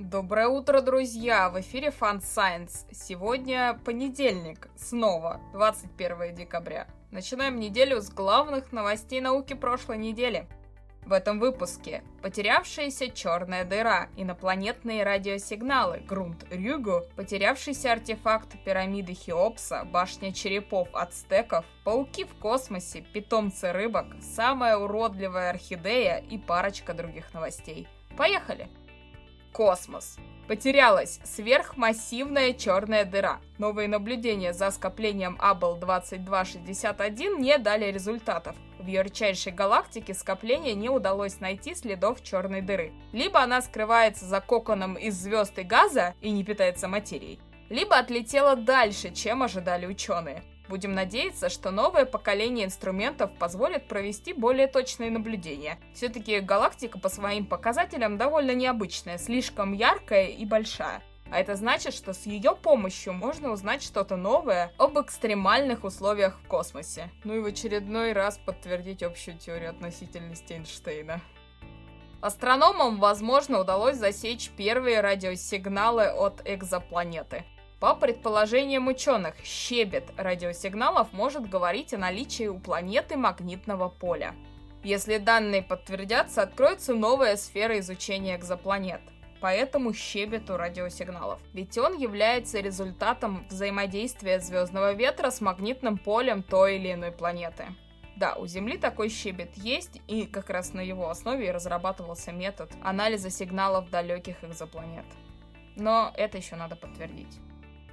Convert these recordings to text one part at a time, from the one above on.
Доброе утро, друзья! В эфире Fun Science. Сегодня понедельник, снова, 21 декабря. Начинаем неделю с главных новостей науки прошлой недели. В этом выпуске потерявшаяся черная дыра, инопланетные радиосигналы, грунт Рюгу, потерявшийся артефакт пирамиды Хеопса, башня черепов ацтеков, пауки в космосе, питомцы рыбок, самая уродливая орхидея и парочка других новостей. Поехали! Космос. Потерялась сверхмассивная черная дыра. Новые наблюдения за скоплением Абель 2261 не дали результатов. В ярчайшей галактике скопления не удалось найти следов черной дыры. Либо она скрывается за коконом из звезд и газа и не питается материей, либо отлетела дальше, чем ожидали ученые. Будем надеяться, что новое поколение инструментов позволит провести более точные наблюдения. Все-таки галактика по своим показателям довольно необычная, слишком яркая и большая. А это значит, что с ее помощью можно узнать что-то новое об экстремальных условиях в космосе. Ну и в очередной раз подтвердить общую теорию относительности Эйнштейна. Астрономам, возможно, удалось засечь первые радиосигналы от экзопланеты. По предположениям ученых, щебет радиосигналов может говорить о наличии у планеты магнитного поля. Если данные подтвердятся, откроется новая сфера изучения экзопланет. Поэтому щебету радиосигналов. Ведь он является результатом взаимодействия звездного ветра с магнитным полем той или иной планеты. Да, у Земли такой щебет есть, и как раз на его основе и разрабатывался метод анализа сигналов далеких экзопланет. Но это еще надо подтвердить.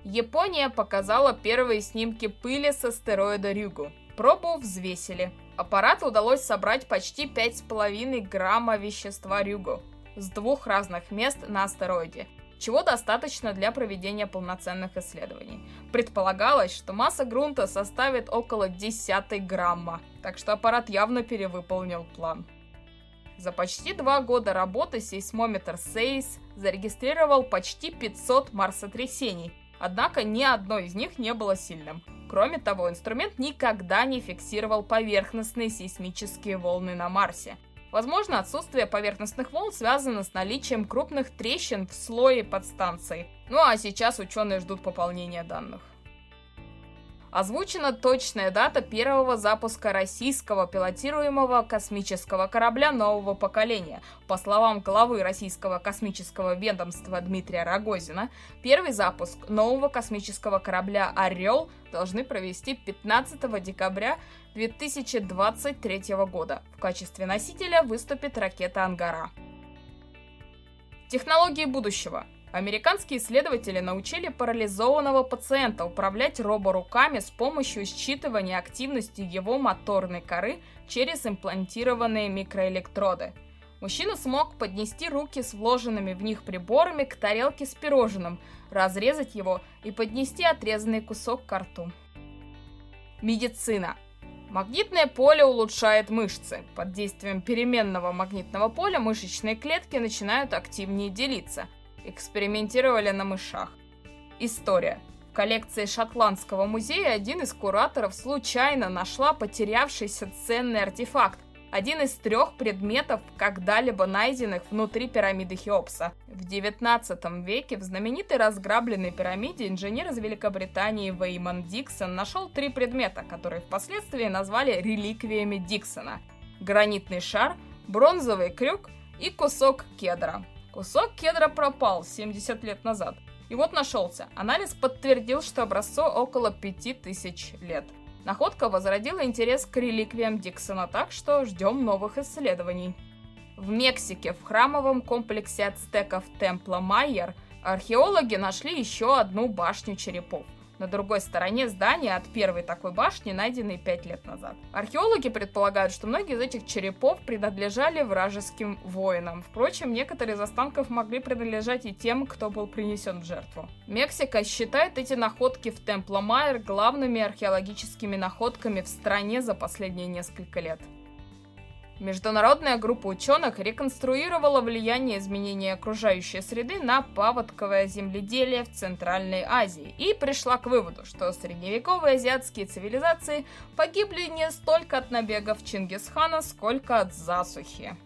Япония показала первые снимки пыли с астероида Рюгу. Пробу взвесили. Аппарату удалось собрать почти 5,5 грамма вещества Рюгу с двух разных мест на астероиде, чего достаточно для проведения полноценных исследований. Предполагалось, что масса грунта составит около 10 грамма, так что аппарат явно перевыполнил план. За почти два года работы сейсмометр Сейс зарегистрировал почти 500 марсотрясений – Однако ни одно из них не было сильным. Кроме того, инструмент никогда не фиксировал поверхностные сейсмические волны на Марсе. Возможно, отсутствие поверхностных волн связано с наличием крупных трещин в слое подстанции. Ну а сейчас ученые ждут пополнения данных. Озвучена точная дата первого запуска российского пилотируемого космического корабля нового поколения. По словам главы российского космического ведомства Дмитрия Рогозина, первый запуск нового космического корабля «Орел» должны провести 15 декабря 2023 года. В качестве носителя выступит ракета «Ангара». Технологии будущего – Американские исследователи научили парализованного пациента управлять роборуками с помощью считывания активности его моторной коры через имплантированные микроэлектроды. Мужчина смог поднести руки с вложенными в них приборами к тарелке с пирожным, разрезать его и поднести отрезанный кусок к рту. Медицина. Магнитное поле улучшает мышцы. Под действием переменного магнитного поля мышечные клетки начинают активнее делиться – экспериментировали на мышах. История. В коллекции Шотландского музея один из кураторов случайно нашла потерявшийся ценный артефакт, один из трех предметов, когда-либо найденных внутри пирамиды Хеопса. В 19 веке в знаменитой разграбленной пирамиде инженер из Великобритании Вейман Диксон нашел три предмета, которые впоследствии назвали реликвиями Диксона. Гранитный шар, бронзовый крюк и кусок кедра. Кусок кедра пропал 70 лет назад. И вот нашелся. Анализ подтвердил, что образцу около 5000 лет. Находка возродила интерес к реликвиям Диксона, так что ждем новых исследований. В Мексике, в храмовом комплексе ацтеков Темпла Майер, археологи нашли еще одну башню черепов на другой стороне здания от первой такой башни, найденной пять лет назад. Археологи предполагают, что многие из этих черепов принадлежали вражеским воинам. Впрочем, некоторые из останков могли принадлежать и тем, кто был принесен в жертву. Мексика считает эти находки в Темпломайер главными археологическими находками в стране за последние несколько лет. Международная группа ученых реконструировала влияние изменения окружающей среды на паводковое земледелие в Центральной Азии и пришла к выводу, что средневековые азиатские цивилизации погибли не столько от набегов Чингисхана, сколько от засухи.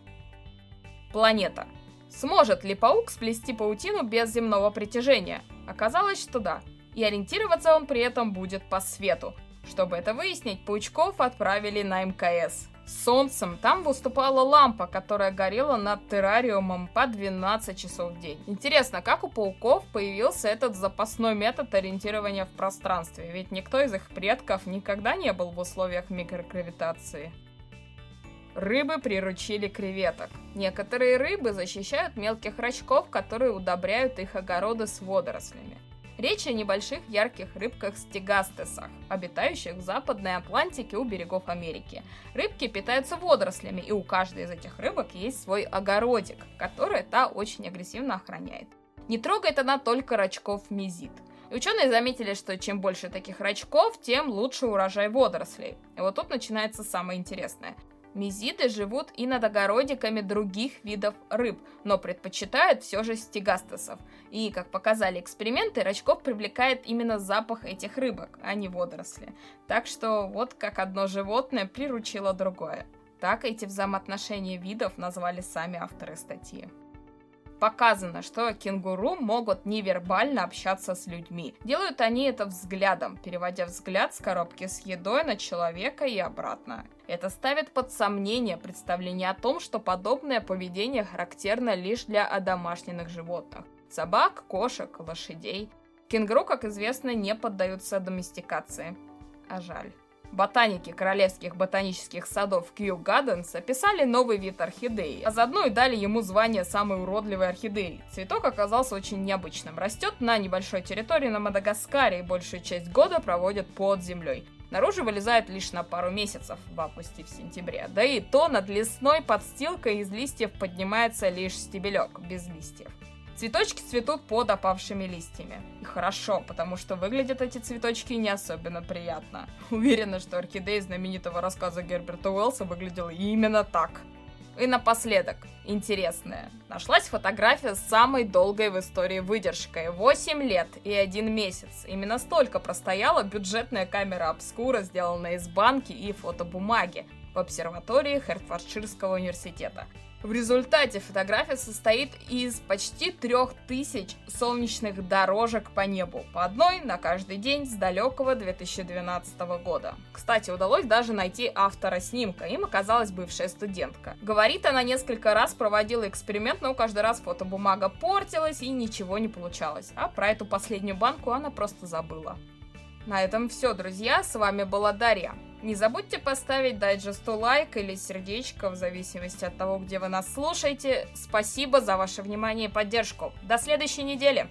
Планета. Сможет ли паук сплести паутину без земного притяжения? Оказалось, что да. И ориентироваться он при этом будет по свету. Чтобы это выяснить, паучков отправили на МКС. Солнцем там выступала лампа, которая горела над террариумом по 12 часов в день. Интересно, как у пауков появился этот запасной метод ориентирования в пространстве? Ведь никто из их предков никогда не был в условиях микрогравитации. Рыбы приручили креветок. Некоторые рыбы защищают мелких рачков, которые удобряют их огороды с водорослями. Речь о небольших ярких рыбках-стегастесах, обитающих в Западной Атлантике у берегов Америки. Рыбки питаются водорослями, и у каждой из этих рыбок есть свой огородик, который та очень агрессивно охраняет. Не трогает она только рачков мизит. И ученые заметили, что чем больше таких рачков, тем лучше урожай водорослей. И вот тут начинается самое интересное. Мизиды живут и над огородиками других видов рыб, но предпочитают все же стегастесов. И, как показали эксперименты, рачков привлекает именно запах этих рыбок, а не водоросли. Так что вот как одно животное приручило другое. Так эти взаимоотношения видов назвали сами авторы статьи показано, что кенгуру могут невербально общаться с людьми. Делают они это взглядом, переводя взгляд с коробки с едой на человека и обратно. Это ставит под сомнение представление о том, что подобное поведение характерно лишь для одомашненных животных. Собак, кошек, лошадей. Кенгуру, как известно, не поддаются доместикации. А жаль. Ботаники Королевских ботанических садов Кью Гадденс описали новый вид орхидеи, а заодно и дали ему звание самой уродливой орхидеи. Цветок оказался очень необычным. Растет на небольшой территории на Мадагаскаре и большую часть года проводит под землей. Наружу вылезает лишь на пару месяцев, в августе в сентябре. Да и то над лесной подстилкой из листьев поднимается лишь стебелек, без листьев. Цветочки цветут под опавшими листьями. И хорошо, потому что выглядят эти цветочки не особенно приятно. Уверена, что орхидея знаменитого рассказа Герберта Уэллса выглядела именно так. И напоследок, интересное. Нашлась фотография с самой долгой в истории выдержкой. 8 лет и 1 месяц. Именно столько простояла бюджетная камера обскура, сделанная из банки и фотобумаги в обсерватории Хертфордширского университета. В результате фотография состоит из почти трех тысяч солнечных дорожек по небу, по одной на каждый день с далекого 2012 года. Кстати, удалось даже найти автора снимка, им оказалась бывшая студентка. Говорит, она несколько раз проводила эксперимент, но каждый раз фотобумага портилась и ничего не получалось. А про эту последнюю банку она просто забыла. На этом все, друзья, с вами была Дарья. Не забудьте поставить дайджесту лайк или сердечко, в зависимости от того, где вы нас слушаете. Спасибо за ваше внимание и поддержку. До следующей недели!